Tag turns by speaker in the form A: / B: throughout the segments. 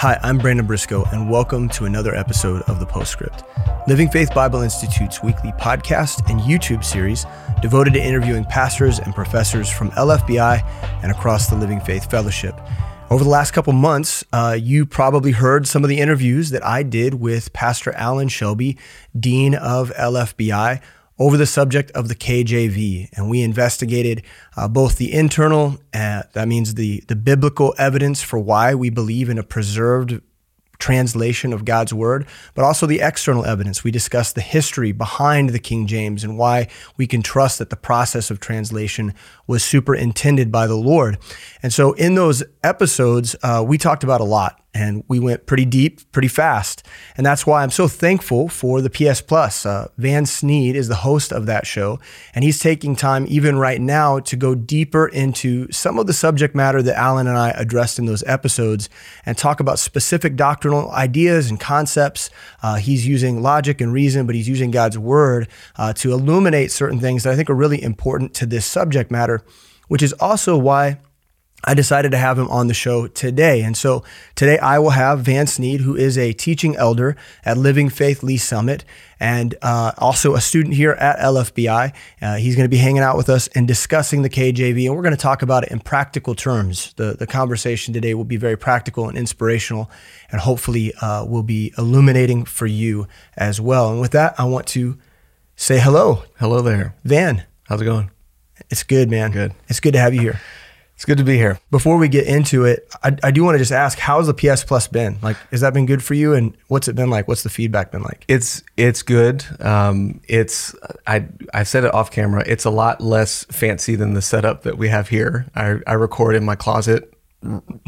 A: Hi, I'm Brandon Briscoe, and welcome to another episode of The Postscript, Living Faith Bible Institute's weekly podcast and YouTube series devoted to interviewing pastors and professors from LFBI and across the Living Faith Fellowship. Over the last couple months, uh, you probably heard some of the interviews that I did with Pastor Alan Shelby, Dean of LFBI, over the subject of the KJV, and we investigated uh, both the internal, uh, that means the, the biblical evidence for why we believe in a preserved translation of God's word, but also the external evidence. We discussed the history behind the King James and why we can trust that the process of translation was superintended by the Lord. And so in those episodes, uh, we talked about a lot and we went pretty deep, pretty fast. And that's why I'm so thankful for the PS Plus. Uh, Van Sneed is the host of that show, and he's taking time even right now to go deeper into some of the subject matter that Alan and I addressed in those episodes and talk about specific doctrinal ideas and concepts. Uh, he's using logic and reason, but he's using God's word uh, to illuminate certain things that I think are really important to this subject matter which is also why I decided to have him on the show today. And so today I will have Van Sneed, who is a teaching elder at Living Faith Lee Summit and uh, also a student here at LFBI. Uh, he's going to be hanging out with us and discussing the KJV, and we're going to talk about it in practical terms. The, the conversation today will be very practical and inspirational, and hopefully uh, will be illuminating for you as well. And with that, I want to say hello.
B: Hello there.
A: Van.
B: How's it going?
A: It's good, man.
B: Good.
A: It's good to have you here.
B: It's good to be here.
A: Before we get into it, I, I do want to just ask, how's the PS Plus been? Like, has that been good for you? And what's it been like? What's the feedback been like?
B: It's it's good. Um, it's I I said it off camera. It's a lot less fancy than the setup that we have here. I, I record in my closet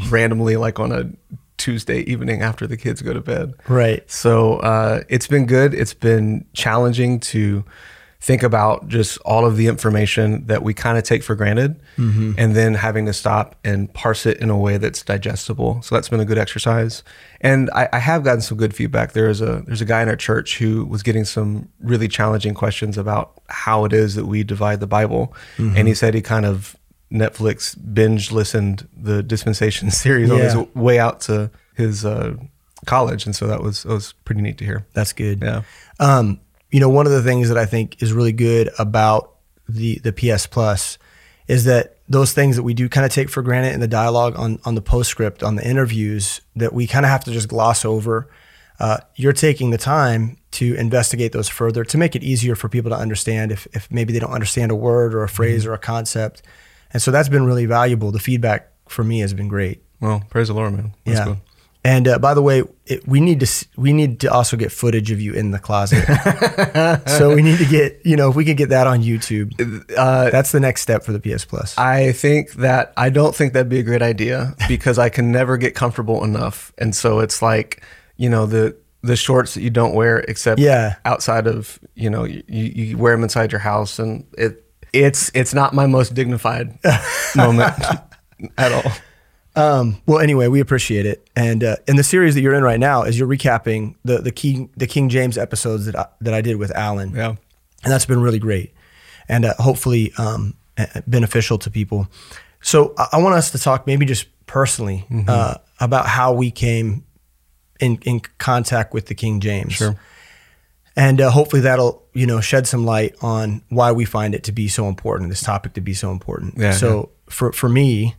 B: randomly, like on a Tuesday evening after the kids go to bed.
A: Right.
B: So uh, it's been good. It's been challenging to think about just all of the information that we kind of take for granted mm-hmm. and then having to stop and parse it in a way that's digestible so that's been a good exercise and I, I, have gotten some good feedback there is a there's a guy in our church who was getting some really challenging questions about how it is that we divide the bible mm-hmm. and he said he kind of netflix binge listened the dispensation series yeah. on his way out to his uh, college and so that was that was pretty neat to hear
A: that's good
B: yeah
A: um, you know, one of the things that I think is really good about the the PS Plus is that those things that we do kind of take for granted in the dialogue on on the postscript on the interviews that we kind of have to just gloss over. Uh, you're taking the time to investigate those further to make it easier for people to understand if if maybe they don't understand a word or a mm-hmm. phrase mm-hmm. or a concept, and so that's been really valuable. The feedback for me has been great.
B: Well, praise the Lord, man.
A: That's yeah. And uh, by the way, it, we need to we need to also get footage of you in the closet. so we need to get you know if we can get that on YouTube, uh, that's the next step for the PS Plus.
B: I think that I don't think that'd be a great idea because I can never get comfortable enough, and so it's like you know the the shorts that you don't wear except
A: yeah.
B: outside of you know you, you wear them inside your house, and it it's it's not my most dignified moment at all.
A: Um, well, anyway, we appreciate it, and uh, the series that you're in right now is you're recapping the the King the King James episodes that I, that I did with Alan.
B: Yeah,
A: and that's been really great, and uh, hopefully um, beneficial to people. So I, I, want us to talk maybe just personally mm-hmm. uh, about how we came in in contact with the King James.
B: Sure.
A: And uh, hopefully that'll you know shed some light on why we find it to be so important, this topic to be so important. Yeah, so yeah. for for me,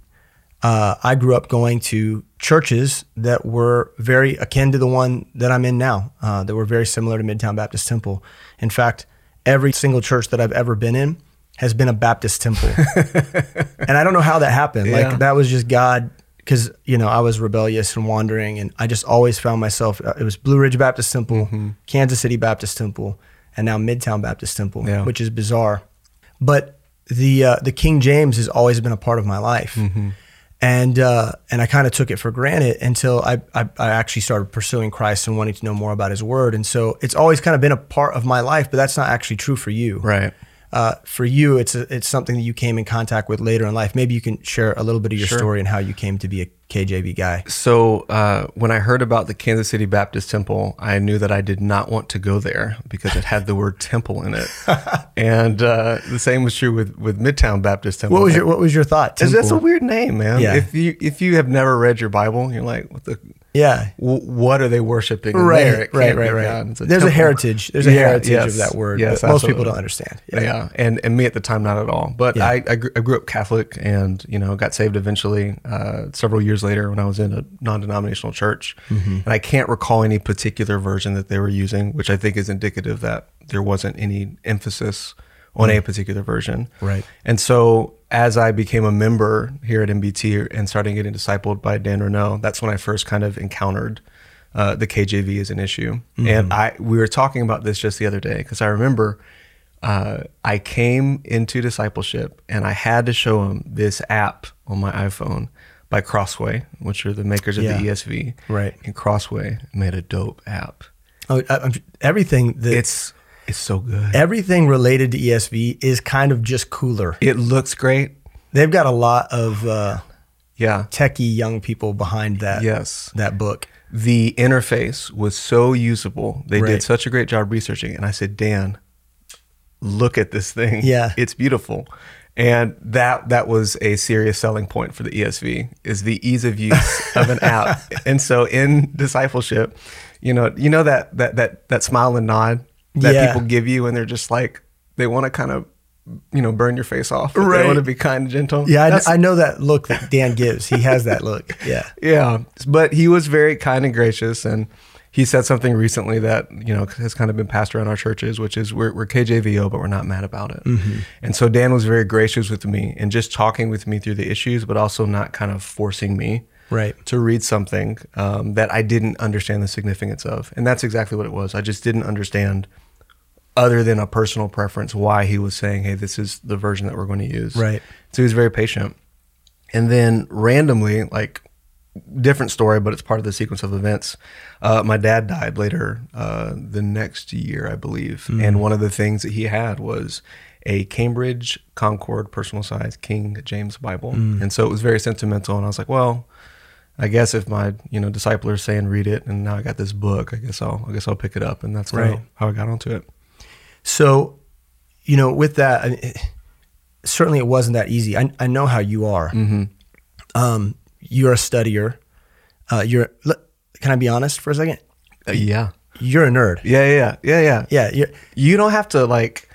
A: uh, I grew up going to churches that were very akin to the one that I'm in now, uh, that were very similar to Midtown Baptist Temple. In fact, every single church that I've ever been in has been a Baptist temple. and I don't know how that happened. Yeah. Like, that was just God, because, you know, I was rebellious and wandering, and I just always found myself, uh, it was Blue Ridge Baptist Temple, mm-hmm. Kansas City Baptist Temple, and now Midtown Baptist Temple, yeah. which is bizarre. But the, uh, the King James has always been a part of my life. Mm-hmm and uh, and I kind of took it for granted until I, I, I actually started pursuing Christ and wanting to know more about His Word. And so it's always kind of been a part of my life, but that's not actually true for you,
B: right? Uh,
A: for you, it's a, it's something that you came in contact with later in life. Maybe you can share a little bit of your sure. story and how you came to be a KJV guy.
B: So uh, when I heard about the Kansas City Baptist Temple, I knew that I did not want to go there because it had the word temple in it, and uh, the same was true with with Midtown Baptist Temple.
A: What was your What was your thought?
B: That's a weird name, man. Yeah. If you if you have never read your Bible, you're like, what the
A: yeah.
B: what are they worshiping?
A: Right, right, right, right, right, There's a heritage. There's a heritage yes, of that word. Yes, most people don't understand.
B: Yeah. yeah. And and me at the time, not at all. But yeah. I, I, grew up Catholic and, you know, got saved eventually uh, several years later when I was in a non denominational church. Mm-hmm. And I can't recall any particular version that they were using, which I think is indicative that there wasn't any emphasis on mm. a particular version.
A: Right.
B: And so as I became a member here at MBT and started getting discipled by Dan Renault, that's when I first kind of encountered uh, the KJV as an issue. mm And I we were talking about this just the other day because I remember uh, I came into discipleship and I had to show him this app on my iPhone by Crossway, which are the makers of yeah. the ESV.
A: Right.
B: And Crossway made a dope app. Oh,
A: I, everything that
B: it's it's so good.
A: Everything related to ESV is kind of just cooler.
B: It looks great.
A: They've got a lot of uh, yeah techie young people behind that.
B: Yes,
A: that book.
B: The interface was so usable. They right. did such a great job researching, and I said, Dan, look at this thing.
A: Yeah,
B: it's beautiful. And that that was a serious selling point for the ESV is the ease of use of an app. And so in discipleship, you know, you know that that that that smile and nod that yeah. people give you and they're just like they want to kind of you know burn your face off right. they want to be kind and gentle
A: yeah I, know that look that dan gives he has that look yeah
B: yeah but he was very kind and gracious and he said something recently that you know has kind of been passed around our churches which is we're, we're kjvo but we're not mad about it mm-hmm. and so dan was very gracious with me and just talking with me through the issues but also not kind of forcing me
A: right.
B: to read something um, that I didn't understand the significance of. And that's exactly what it was. I just didn't understand, other than a personal preference, why he was saying, hey, this is the version that we're going to use.
A: Right.
B: So he was very patient. And then randomly, like, different story, but it's part of the sequence of events. Uh, my dad died later uh, the next year, I believe. Mm. And one of the things that he had was a Cambridge Concord personal size King James Bible. Mm. And so it was very sentimental. And I was like, well, I guess if my you know discipler is saying read it, and now I got this book, I guess I'll I guess I'll pick it up, and that's right. how, I got onto it.
A: So, you know, with that, I mean, certainly it wasn't that easy. I, I know how you are. Mm-hmm. Um, you're a studier. Uh, you're. Can I be honest for a second?
B: Uh, yeah.
A: You're a nerd.
B: Yeah, yeah, yeah,
A: yeah, yeah.
B: you don't have to like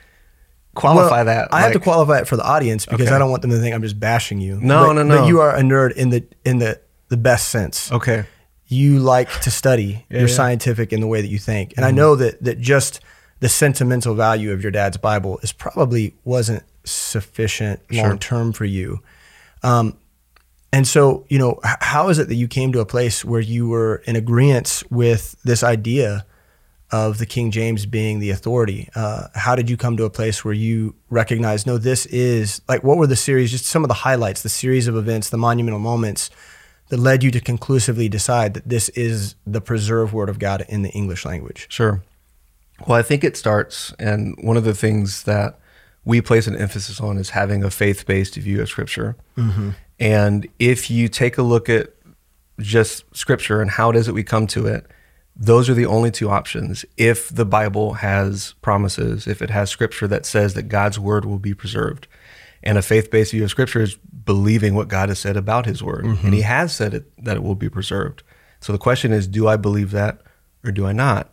B: qualify well, that. I
A: like, have to qualify it for the audience because okay. I don't want them to think I'm just bashing you.
B: No, but, no, no. But
A: you are a nerd in the in the the best sense.
B: Okay.
A: You like to study. Yeah, You're yeah. scientific in the way that you think. And mm-hmm. I know that that just the sentimental value of your dad's Bible is probably wasn't sufficient long term for you. Um, and so, you know, how is it that you came to a place where you were in agreement with this idea of the King James being the authority? Uh, how did you come to a place where you recognized, no, this is like, what were the series, just some of the highlights, the series of events, the monumental moments that led you to conclusively decide that this is the preserved word of God in the English language?
B: Sure. Well, I think it starts, and one of the things that we place an emphasis on is having a faith based view of Scripture. Mm-hmm. And if you take a look at just Scripture and how it is that we come to it, those are the only two options. If the Bible has promises, if it has Scripture that says that God's word will be preserved, and a faith based view of Scripture is believing what God has said about his word. Mm-hmm. And he mm-hmm. has said it, that it will be preserved. So the question is do I believe that or do I not?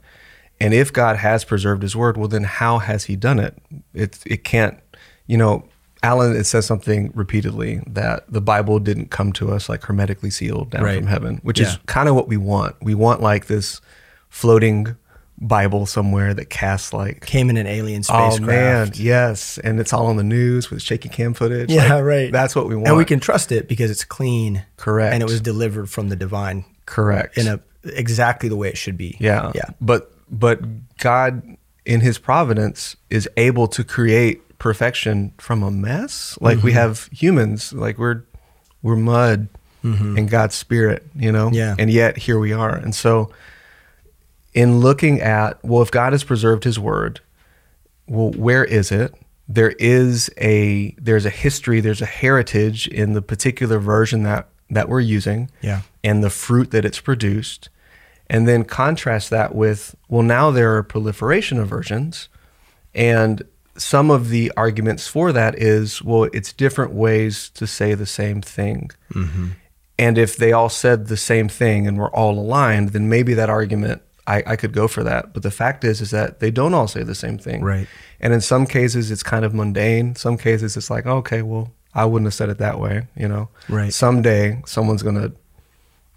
B: And if God has preserved his word, well, then how has he done it? It, it can't, you know, Alan, it says something repeatedly that the Bible didn't come to us like hermetically sealed down right. from heaven, which yeah. is kind of what we want. We want like this floating Bible somewhere that casts like
A: came in an alien spacecraft. Oh man,
B: yes, and it's all on the news with shaky cam footage.
A: Yeah, like, right.
B: That's what we want,
A: and we can trust it because it's clean,
B: correct,
A: and it was delivered from the divine,
B: correct,
A: in a exactly the way it should be.
B: Yeah,
A: yeah.
B: But but God, in His providence, is able to create perfection from a mess. Like mm-hmm. we have humans, like we're we're mud mm hmm and God's spirit, you know.
A: Yeah,
B: and yet here we are, and so in looking at, well, if God has preserved his word, well, where is it? There is a there's a history, there's a heritage in the particular version that that we're using,
A: yeah,
B: and the fruit that it's produced, and then contrast that with well, now there are proliferation of versions, and some of the arguments for that is well, it's different ways to say the same thing. Mm-hmm. And if they all said the same thing and were all aligned, then maybe that argument I, I could go for that. But the fact is, is that they don't all say the same thing.
A: Right.
B: And in some cases, it's kind of mundane. Some cases, it's like, okay, well, I wouldn't have said it that way. You know.
A: Right.
B: Someday, someone's gonna,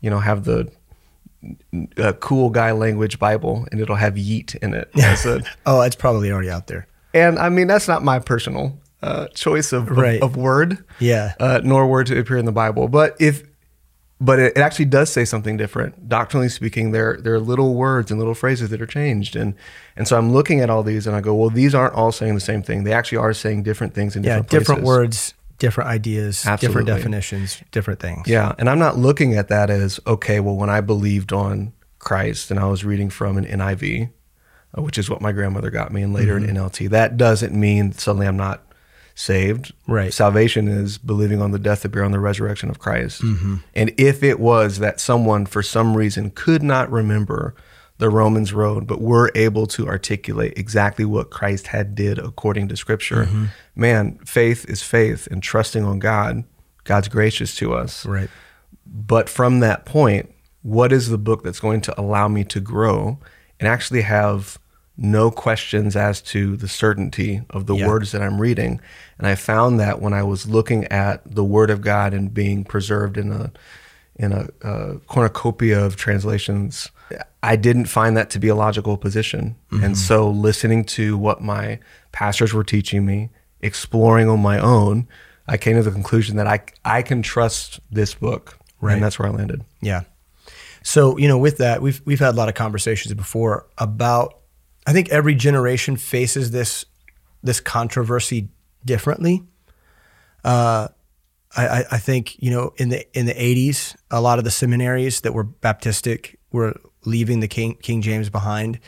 B: you know, have the uh, cool guy language Bible, and it'll have yeet in it.
A: A, oh, it's probably already out there.
B: And I mean, that's not my personal uh, choice of, right. of, of word.
A: Yeah.
B: Uh, nor word to appear in the Bible, but if but it, it, actually does say something different. Doctrinally speaking, there there are little words and little phrases that are changed, and and so I'm looking at all these and I go, well, these aren't all saying the same thing. They actually are saying different things in yeah,
A: different places. words, different ideas, Absolutely. different definitions, different things.
B: Yeah, and I'm not looking at that as okay. Well, when I believed on Christ and I was reading from an NIV, uh, which is what my grandmother got me, and later mm-hmm. an NLT, that doesn't mean suddenly I'm not saved.
A: Right.
B: Salvation is believing on the death, the burial, and the resurrection of Christ. Mm-hmm. And if it was that someone for some reason could not remember the Romans road, but were able to articulate exactly what Christ had did according to Scripture, mm-hmm. man, faith is faith, and trusting on God, God's gracious to us.
A: Right.
B: But from that point, what is the book that's going to allow me to grow and actually have no questions as to the certainty of the yeah. words that I'm reading. And I found that when I was looking at the Word of God and being preserved in a in a, a cornucopia of translations, I didn't find that to be a logical position. Mm-hmm. And so, listening to what my pastors were teaching me, exploring on my own, I came to the conclusion that I I can trust this book. Right. And that's where I landed.
A: Yeah. So, you know, with that, we've we've had a lot of conversations before about I think every generation faces this this controversy differently. Uh, I, I, think you know in the in the 80s, a lot of the seminaries that were Baptistic were leaving the King King James behind,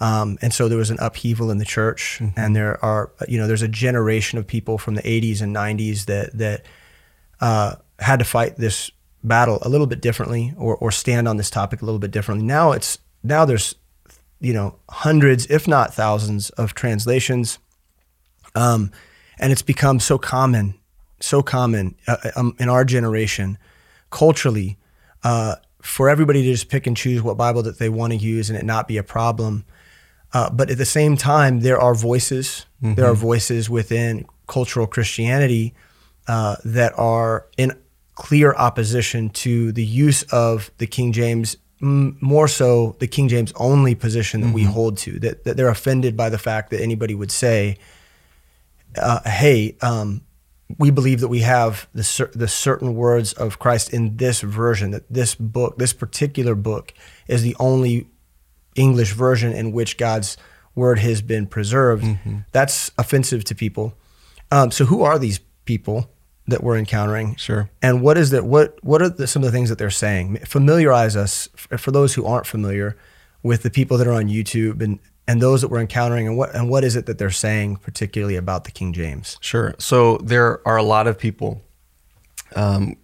A: um, and so there was an upheaval in the church. Mm-hmm. And there are you know there's a generation of people from the 80s and 90s that that uh, had to fight this battle a little bit differently or or stand on this topic a little bit differently. Now it's now there's you know, hundreds, if not thousands, of translations. Um, and it's become so common, so common uh, uh, um, in our generation, culturally, uh, for everybody to just pick and choose what Bible that they want to use and it not be a problem. Uh, but at the same time, there are voices, mm-hmm. there are mm-hmm. voices within cultural Christianity uh, that are in clear opposition to the use of the King James m- more so the King James only position that mm-hmm. we hold to, that, that they're offended by the fact that anybody would say, uh, hey, um, we believe that we have the, cer- the certain words of Christ in this version, that this book, this particular book, is the only English version in which God's word has been preserved. Mm-hmm. That's offensive to people. Um, so, who are these people? that we're encountering
B: sure
A: and what is that what what are the, some of the things that they're saying familiarize us for those who aren't familiar with the people that are on youtube and and those that we're encountering and what and what is it that they're saying particularly about the king james
B: sure so there are a lot of people um,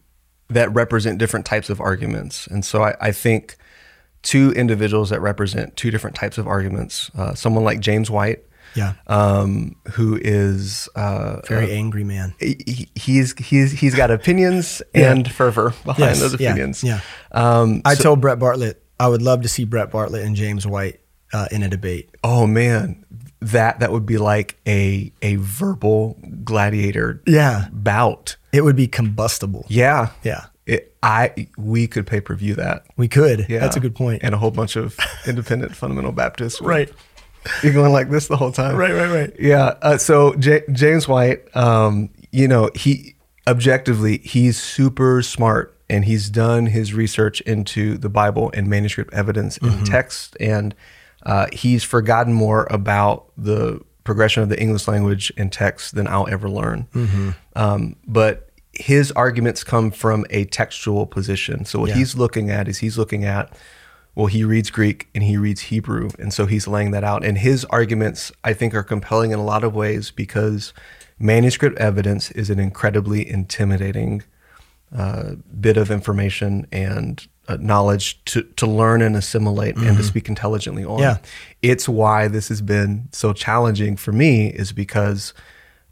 B: that represent different types of arguments and so i, I think two individuals that represent two different types of arguments uh, someone like james white
A: yeah, um,
B: who is
A: uh, very uh, angry man. He,
B: he's he's he's got opinions yeah. and fervor behind yes, those opinions.
A: Yeah, yeah. Um, I so, told Brett Bartlett I would love to see Brett Bartlett and James White uh, in a debate.
B: Oh man, that that would be like a a verbal gladiator.
A: Yeah,
B: bout.
A: It would be combustible.
B: Yeah,
A: yeah.
B: It, I we could pay per view that.
A: We could. Yeah, that's a good point.
B: And a whole bunch of independent fundamental Baptists,
A: right?
B: You're going like this the whole time.
A: Right, right, right.
B: Yeah. Uh, so J- James White, um, you know, he objectively he's super smart and he's done his research into the Bible and manuscript evidence mm-hmm. and text, and uh, he's forgotten more about the progression of the English language and text than I'll ever learn. Mm-hmm. Um, but his arguments come from a textual position. So what yeah. he's looking at is he's looking at well, he reads Greek and he reads Hebrew. And so he's laying that out. And his arguments, I think, are compelling in a lot of ways because manuscript evidence is an incredibly intimidating uh, bit of information and uh, knowledge to, to learn and assimilate mm-hmm. and to mm-hmm. speak intelligently on.
A: Yeah.
B: It's why this has been so challenging for me, is because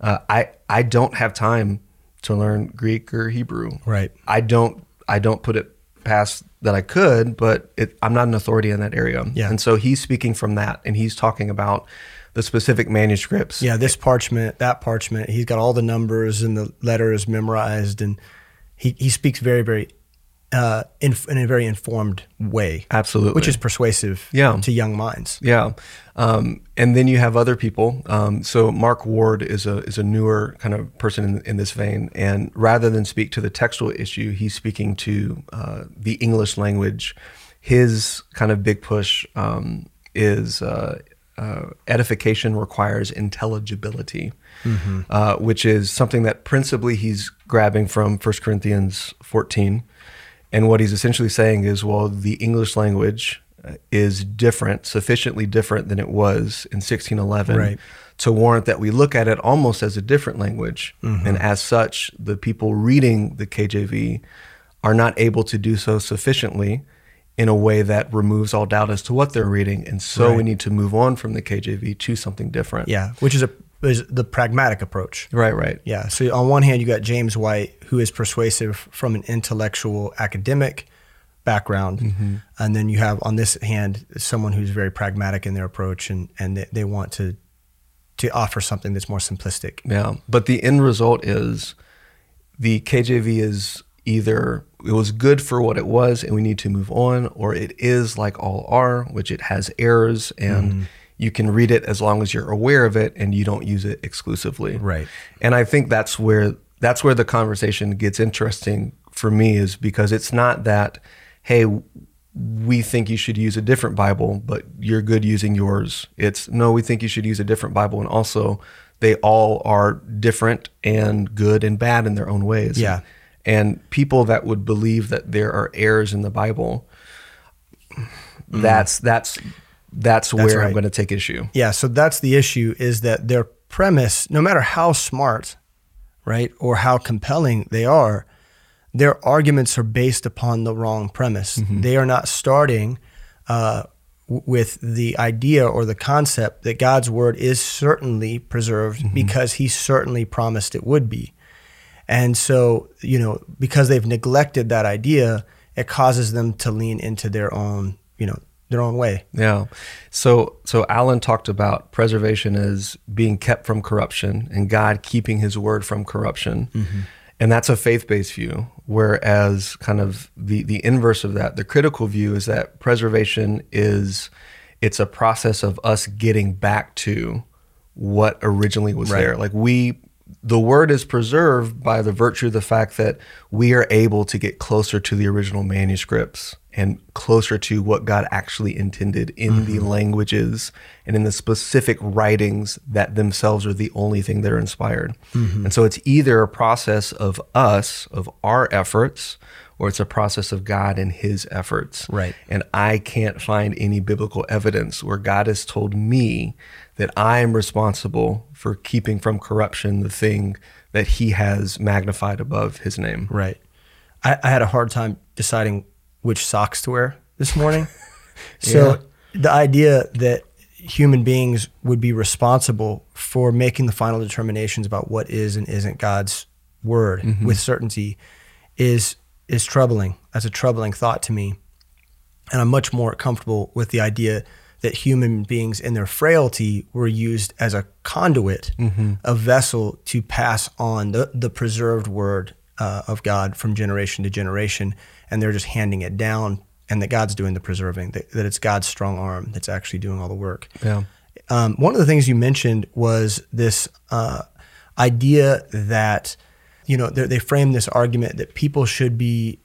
B: uh, I, I don't have time to learn Greek or Hebrew.
A: Right.
B: I don't I don't put it past that I could, but it, I'm not an authority in that area. Yeah. And so he's speaking from that, and he's talking about the specific manuscripts.
A: Yeah, this parchment, that parchment. He's got all the numbers and the letters memorized, and he, he speaks very, very uh, in, in, a very informed way.
B: Absolutely.
A: Which is persuasive
B: yeah.
A: to young minds.
B: Yeah. Um, and then you have other people. Um, so Mark Ward is a, is a newer kind of person in, in, this vein. And rather than speak to the textual issue, he's speaking to uh, the English language. His kind of big push um, is uh, uh edification requires intelligibility. Mm-hmm. Uh, which is something that principally he's grabbing from 1 Corinthians 14, and what he's essentially saying is, well, the English language uh, is different, sufficiently different than it was in 1611 right. to warrant that we look at it almost as a different language. Mm-hmm. And as such, the people reading the KJV are not able to do so sufficiently in a way that removes all doubt as to what they're reading. And so right. we need to move on from the KJV to something different.
A: Yeah, which is a is the pragmatic approach.
B: Right, right.
A: Yeah. So on one hand, you got James White, who is persuasive from an intellectual academic background, mm-hmm. and then you have on this hand someone who's very pragmatic in their approach, and and they, they want to to offer something that's more simplistic.
B: Yeah, but the end result is the KJV is either it was good for what it was and we need to move on, or it is like all are, which it has errors and. Mm you can read it as long as you're aware of it and you don't use it exclusively.
A: Right.
B: And I think that's where that's where the conversation gets interesting for me is because it's not that hey we think you should use a different bible but you're good using yours. It's no we think you should use a different bible and also they all are different and good and bad in their own ways.
A: Yeah.
B: And people that would believe that there are errors in the Bible mm. that's that's that's where that's right. I'm going to take issue.
A: Yeah, so that's the issue is that their premise, no matter how smart, right, or how compelling they are, their arguments are based upon the wrong premise. Mm-hmm. They are not starting uh, with the idea or the concept that God's word is certainly preserved mm-hmm. because He certainly promised it would be. And so, you know, because they've neglected that idea, it causes them to lean into their own, you know, their own way.
B: Yeah. So so Alan talked about preservation as being kept from corruption and God keeping his word from corruption. Mm-hmm. And that's a faith-based view, whereas kind of the the inverse of that, the critical view is that preservation is it's a process of us getting back to what originally was right. there. Like we the word is preserved by the virtue of the fact that we are able to get closer to the original manuscripts and closer to what God actually intended in mm-hmm. the languages and in the specific writings that themselves are the only thing that are inspired. Mm-hmm. And so it's either a process of us, of our efforts, or it's a process of God and his efforts.
A: Right.
B: And I can't find any biblical evidence where God has told me that I am responsible for keeping from corruption the thing that he has magnified above his name.
A: Right. I, I had a hard time deciding which socks to wear this morning. so yeah. the idea that human beings would be responsible for making the final determinations about what is and isn't God's word mm-hmm. with certainty is is troubling. That's a troubling thought to me. And I'm much more comfortable with the idea that human beings in their frailty were used as a conduit, mm-hmm. a vessel to pass on the, the preserved word uh, of God from generation to generation, and they're just handing it down, and that God's doing the preserving, that, that it's God's strong arm that's actually doing all the work.
B: Yeah. Um,
A: one of the things you mentioned was this uh, idea that, you know, they frame this argument that people should be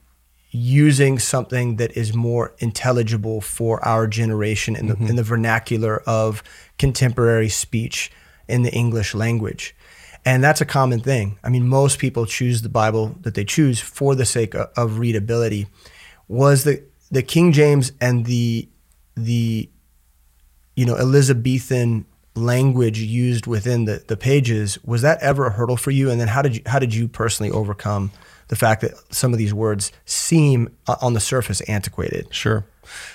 A: using something that is more intelligible for our generation in mm-hmm. in the vernacular of contemporary speech in the English language. And that's a common thing. I mean, most people choose the Bible that they choose for the sake of, readability. Was the the King James and the the you know Elizabethan language used within the, the pages was that ever a hurdle for you and then how did you how did you personally overcome the fact that some of these words seem uh, on the surface antiquated
B: sure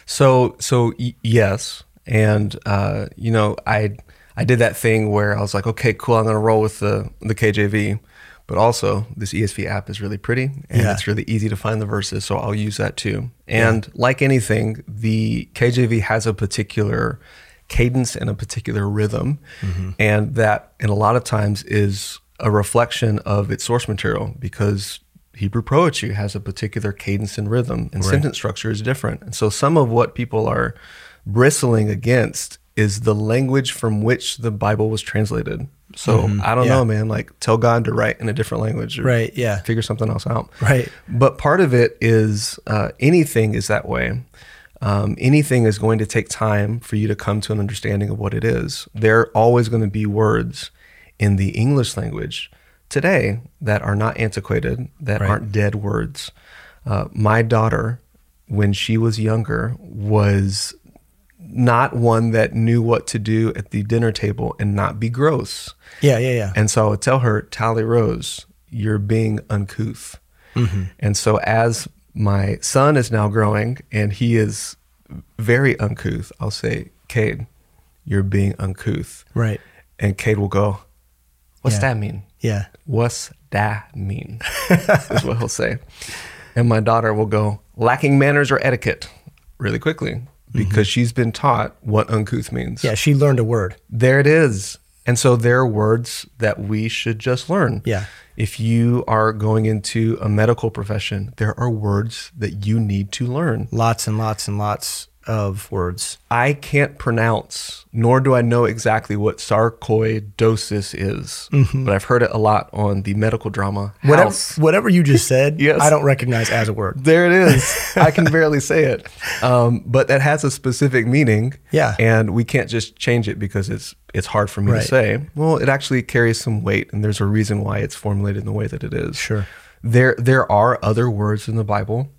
B: so so y- yes and uh, you know i I did that thing where I was like, okay, cool, I'm gonna roll with the the KJV, but also this ESV app is really pretty and yeah. it's really easy to find the verses, so I'll use that too. And yeah. like anything, the KJV has a particular cadence and a particular rhythm, mm-hmm. and that, in a lot of times is a reflection of its source material because Hebrew poetry has a particular cadence and rhythm, and right. sentence structure is different. And so, some of what people are bristling against is the language from which the Bible was translated. So mm-hmm. I don't yeah. know, man. Like tell God to write in a different language.
A: right. Yeah.
B: Figure something else out.
A: Right.
B: But part of it is uh, anything is that way. Um, anything is going to take time for you to come to an understanding of what it is. There are always going to be words in the English language today that are not antiquated, that right. aren't dead words. Uh, my daughter, when she was younger, was not one that knew what to do at the dinner table and not be gross.
A: Yeah, yeah, yeah.
B: And so I would tell her, Tally Rose, you're being uncouth. Mm-hmm. And so as my son is now growing and he is very uncouth, I'll say, Cade, you're being uncouth.
A: Right.
B: And Cade will go, What's yeah. that mean?
A: Yeah.
B: What's that mean? is what he'll say. And my daughter will go, lacking manners or etiquette really quickly because mm-hmm. she's been taught what uncouth means.
A: Yeah, she learned a word.
B: There it is. And so there are words that we should just learn.
A: Yeah.
B: If you are going into a medical profession, there are words that you need to learn.
A: Lots and lots and lots of words.
B: I can't pronounce, nor do I know exactly what sarcoidosis is, mm-hmm. but I've heard it a lot on the medical drama.
A: Whatever, whatever you just said, yes. I don't recognize as a word.
B: There it is. I can barely say it. Um, but that has a specific meaning.
A: Yeah.
B: And we can't just change it because it's it's hard for me right. to say. Well, it actually carries some weight, and there's a reason why it's formulated in the way that it is.
A: Sure.
B: There there are other words in the Bible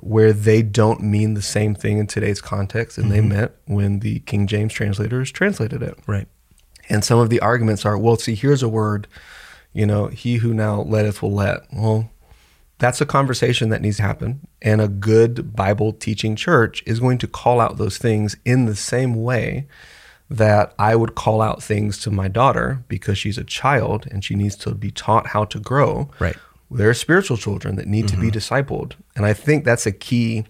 B: where they don't mean the same thing in today's context and mm-hmm. they meant when the King James translators translated it.
A: Right.
B: And some of the arguments are, well, see, here's a word, you know, he who now letteth will let. Well, that's a conversation that needs to happen. And a good Bible teaching church is going to call out those things in the same way that I would call out things to my daughter because she's a child and she needs to be taught how to grow.
A: Right
B: there are spiritual children that need mm-hmm. to be mm-hmm. discipled. And I think that's a key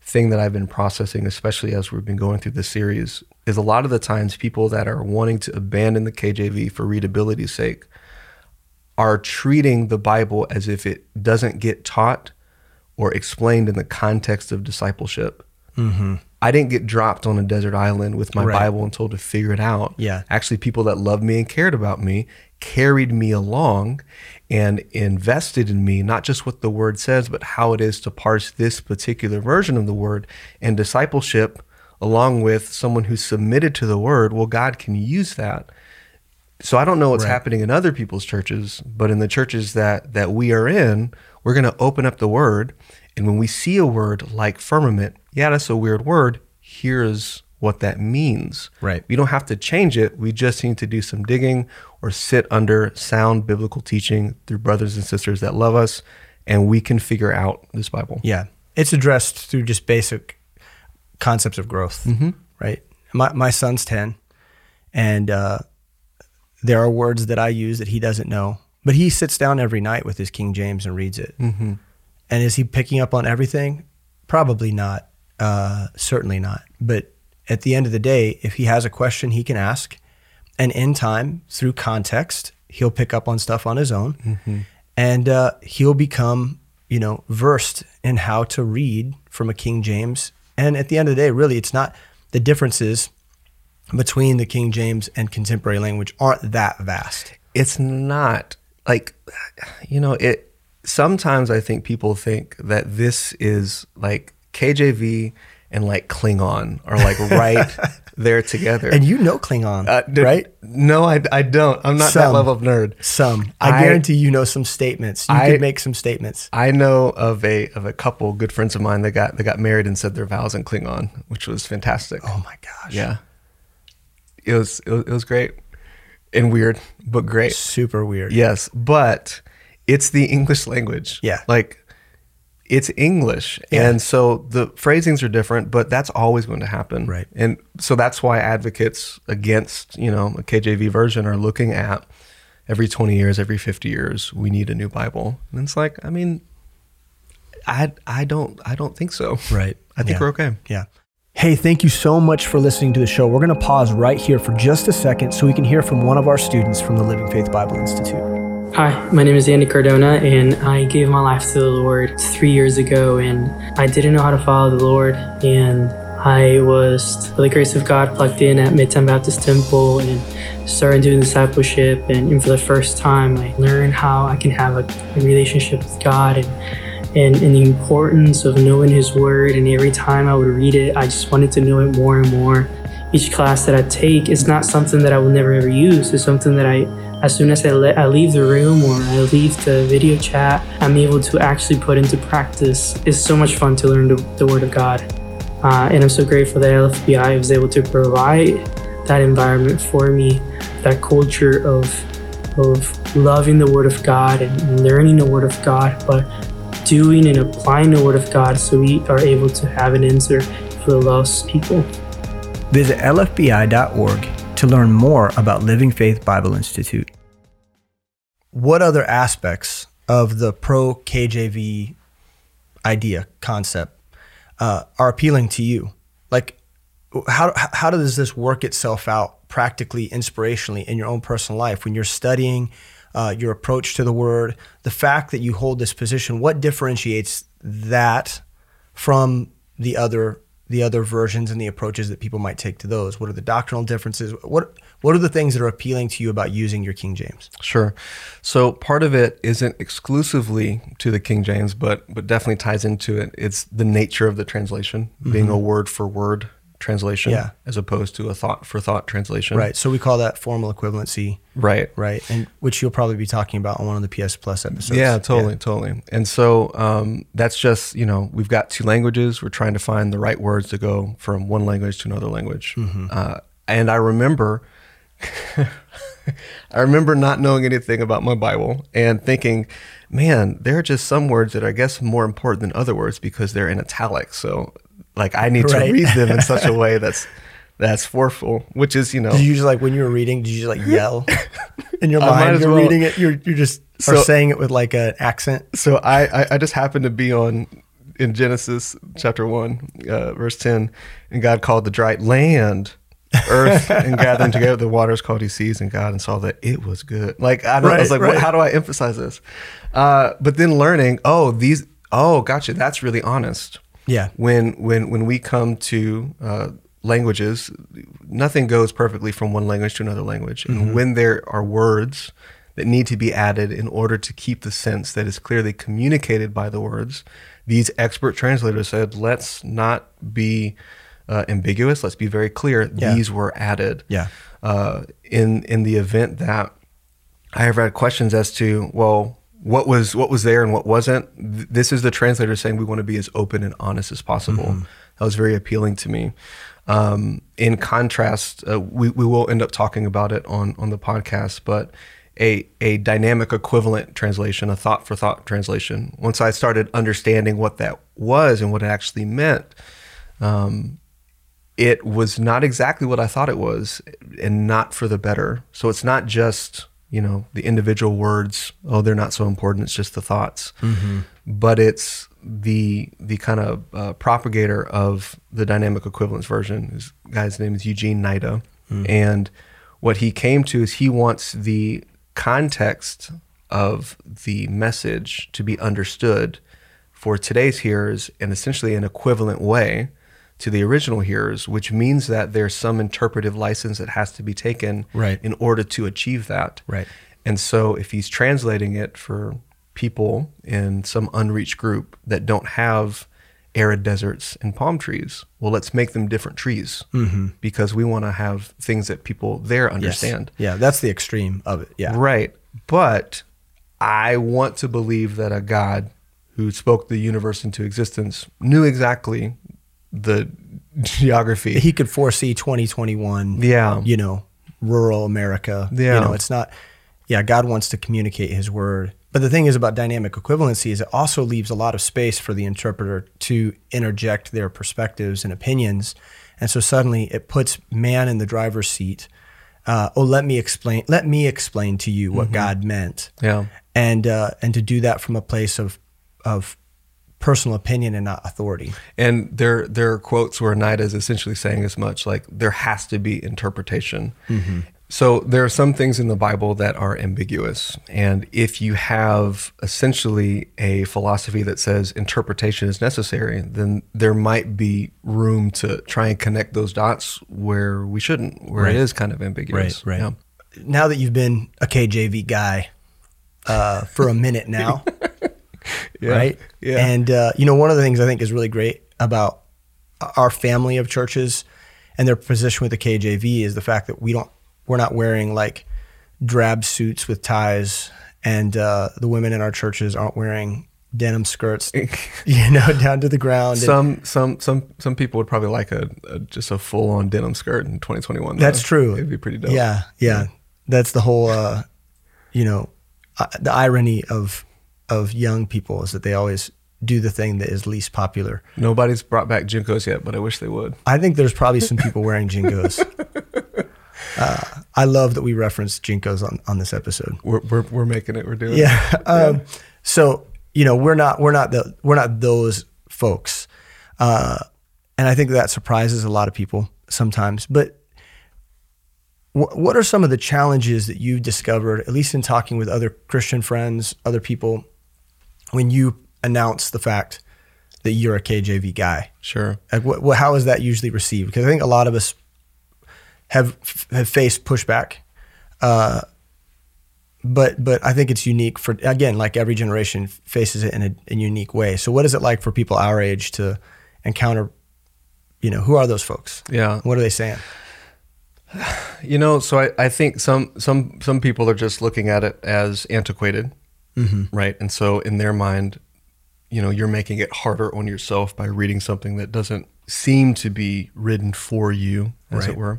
B: thing that I've been processing, especially as we've been going through this series, is a lot of the times people that are wanting to abandon the KJV for readability's sake are treating the Bible as if it doesn't get taught or explained in the context of discipleship. Mm-hmm. I didn't get dropped on a desert island with my right. Bible and told to figure it out.
A: Yeah.
B: Actually, people that loved me and cared about me carried me along and invested in me, not just what the word says, but how it is to parse this particular version of the word. And discipleship, along with someone who's submitted to the word, well, God can use that. So I don't know what's right. happening in other people's churches, but in the churches that that we are in, we're going to open up the word, and when we see a word like firmament, yeah, that's a weird word. Here's what that means.
A: Right.
B: We don't have to change it. We just need to do some digging or sit under sound biblical teaching through brothers and sisters that love us, and we can figure out this Bible.
A: Yeah. It's addressed through just basic concepts of growth, mm-hmm. right? My, my son's 10, and uh, there are words that I use that he doesn't know, but he sits down every night with his King James and reads it. Mm-hmm. And is he picking up on everything? Probably not. Uh, certainly not. But at the end of the day, if he has a question, he can ask. And in time, through context, he'll pick up on stuff on his own mm-hmm. and uh, he'll become, you know, versed in how to read from a King James. And at the end of the day, really, it's not the differences between the King James and contemporary language aren't that vast.
B: It's not like, you know, it sometimes I think people think that this is like KJV and like Klingon are like right there together.
A: And you know Klingon, uh, right?
B: No, I, I don't. I'm not some, that level of nerd.
A: Some. I, I guarantee you know some statements. You I, could make some statements.
B: I know of a of a couple good friends of mine that got that got married and said their vows in Klingon, which was fantastic.
A: Oh my gosh.
B: Yeah. It was it was, it was great and weird, but great.
A: Super weird.
B: Yes, but it's the English language.
A: Yeah.
B: Like it's English. Yeah. And so the phrasings are different, but that's always going to happen.
A: Right.
B: And so that's why advocates against, you know, a KJV version are looking at every 20 years, every 50 years, we need a new Bible. And it's like, I mean, I I don't I don't think so.
A: Right.
B: I think
A: yeah. we're
B: okay.
A: Yeah. Hey, thank you so much for listening to the show. We're going to pause right here for just a second so we can hear from one of our students from the Living Faith Bible Institute.
C: Hi, my name is Andy Cardona, and I gave my life to the Lord three years ago, and I didn't know how to follow the Lord, and I was, by the grace of God, plugged in at Midtown Baptist Temple and started doing discipleship. And, and for the first time, I learned how I can have a, a relationship with God and and, and, the importance of knowing his word and every time i would read it i just wanted to know it more and more each class that i take is not something that i will never ever use it's something that i as soon as I, le- I leave the room or I leave the video chat, I'm able to actually put into practice. It's so much fun to learn the, the Word of God. Uh, and I'm so grateful that LFBI was able to provide that environment for me, that culture of, of loving the Word of God and learning the Word of God, but doing and applying the Word of God so we are able to have an answer for the lost people.
A: Visit lfbi.org to learn more about Living Faith Bible Institute. What other aspects of the pro KJV idea concept uh, are appealing to you? Like, how how does this work itself out practically, inspirationally in your own personal life when you're studying? Uh, your approach to the word, the fact that you hold this position, what differentiates that from the other the other versions and the approaches that people might take to those? What are the doctrinal differences? What what are the things that are appealing to you about using your King James?
B: Sure. So part of it isn't exclusively to the King James, but but definitely ties into it. It's the nature of the translation mm-hmm. being a word for word translation
A: yeah.
B: as opposed to a thought for thought translation.
A: Right. So we call that formal equivalency.
B: Right.
A: Right. And which you'll probably be talking about on one of the PS Plus episodes.
B: Yeah, totally, yeah. totally. And so um, that's just, you know, we've got two languages. We're trying to find the right words to go from one language to another language. Mm-hmm. Uh, and I remember. I remember not knowing anything about my Bible and thinking, man, there are just some words that are, I guess more important than other words because they're in italics. So like I need right. to read them in such a way that's that's forceful, which is you know. Did
A: you just like when you were reading? Did you just like yell in your mind? You're well. reading it. You're you're just so, are saying it with like an accent.
B: So I, I I just happened to be on in Genesis chapter one, uh, verse ten, and God called the dry land earth and gathering together the waters called he seas and God and saw that it was good. Like I, right, I was like, right. how do I emphasize this? Uh, but then learning, oh these, oh gotcha, that's really honest.
A: Yeah.
B: When when when we come to uh, languages, nothing goes perfectly from one language to another language, and mm-hmm. when there are words that need to be added in order to keep the sense that is clearly communicated by the words, these expert translators said, let's not be uh, ambiguous. Let's be very clear. Yeah. These were added.
A: Yeah. Uh,
B: in in the event that I have had questions as to, well, what was what was there and what wasn't. This is the translator saying we want to be as open and honest as possible. Mm-hmm. That was very appealing to me. Um, in contrast, uh, we we will end up talking about it on on the podcast, but. A, a dynamic equivalent translation, a thought for thought translation. Once I started understanding what that was and what it actually meant, um, it was not exactly what I thought it was, and not for the better. So it's not just you know the individual words oh they're not so important it's just the thoughts mm-hmm. but it's the the kind of uh, propagator of the dynamic equivalence version his guy's name is eugene nida mm-hmm. and what he came to is he wants the context of the message to be understood for today's hearers in essentially an equivalent way to the original hearers, which means that there's some interpretive license that has to be taken right. in order to achieve that.
A: Right.
B: And so if he's translating it for people in some unreached group that don't have arid deserts and palm trees, well, let's make them different trees mm-hmm. because we want to have things that people there understand.
A: Yes. Yeah, that's the extreme of it. Yeah.
B: Right. But I want to believe that a God who spoke the universe into existence knew exactly the geography.
A: He could foresee 2021. Yeah.
B: You
A: know, rural America.
B: Yeah. You know,
A: it's not, yeah, God wants to communicate his word. But the thing is about dynamic equivalency is it also leaves a lot of space for the interpreter to interject their perspectives and opinions. And so suddenly it puts man in the driver's seat. Uh, oh, let me explain. Let me explain to you what mm-hmm. God meant.
B: Yeah,
A: and uh, and to do that from a place of of personal opinion and not authority.
B: And there their are quotes where Nida is essentially saying as much like there has to be interpretation. Mm-hmm. So there are some things in the Bible that are ambiguous. And if you have essentially a philosophy that says interpretation is necessary, then there might be room to try and connect those dots where we shouldn't, where right. it is kind of ambiguous.
A: Right, right. Yeah. Now that you've been a KJV guy uh, for a minute now, yeah, right? Yeah. And uh, you know, one of the things I think is really great about our family of churches and their position with the KJV is the fact that we don't we're not wearing like drab suits with ties, and uh, the women in our churches aren't wearing denim skirts, you know, down to the ground.
B: Some
A: and,
B: some some some people would probably like a, a just a full on denim skirt in 2021. Though.
A: That's true.
B: It'd be pretty dope.
A: Yeah, yeah. yeah. That's the whole, uh, you know, uh, the irony of of young people is that they always do the thing that is least popular.
B: Nobody's brought back JNCOs yet, but I wish they would.
A: I think there's probably some people wearing JNCOs. Uh, I love that we referenced JNCOs on, on this episode.
B: We're, we're, we're making it. We're doing.
A: Yeah. It. Um, So you know we're not we're not the we're not those folks, uh, and I think that surprises a lot of people sometimes. But w- what are some of the challenges that you've discovered, at least in talking with other Christian friends, other people when you announce the fact that you're a KJV guy?
B: Sure.
A: Like, what, what, how is that usually received? Because I think a lot of us have have faced pushback, uh, but but I think it's unique for again, like every generation faces it in a, in a unique way. So, what is it like for people our age to encounter? You know, who are those folks?
B: Yeah.
A: What are they saying?
B: You know, so I, I think some some some people are just looking at it as antiquated mm-hmm. right? And so in their mind, you know, you're making it harder on yourself by reading something that doesn't seem to be written for you, as right. it were.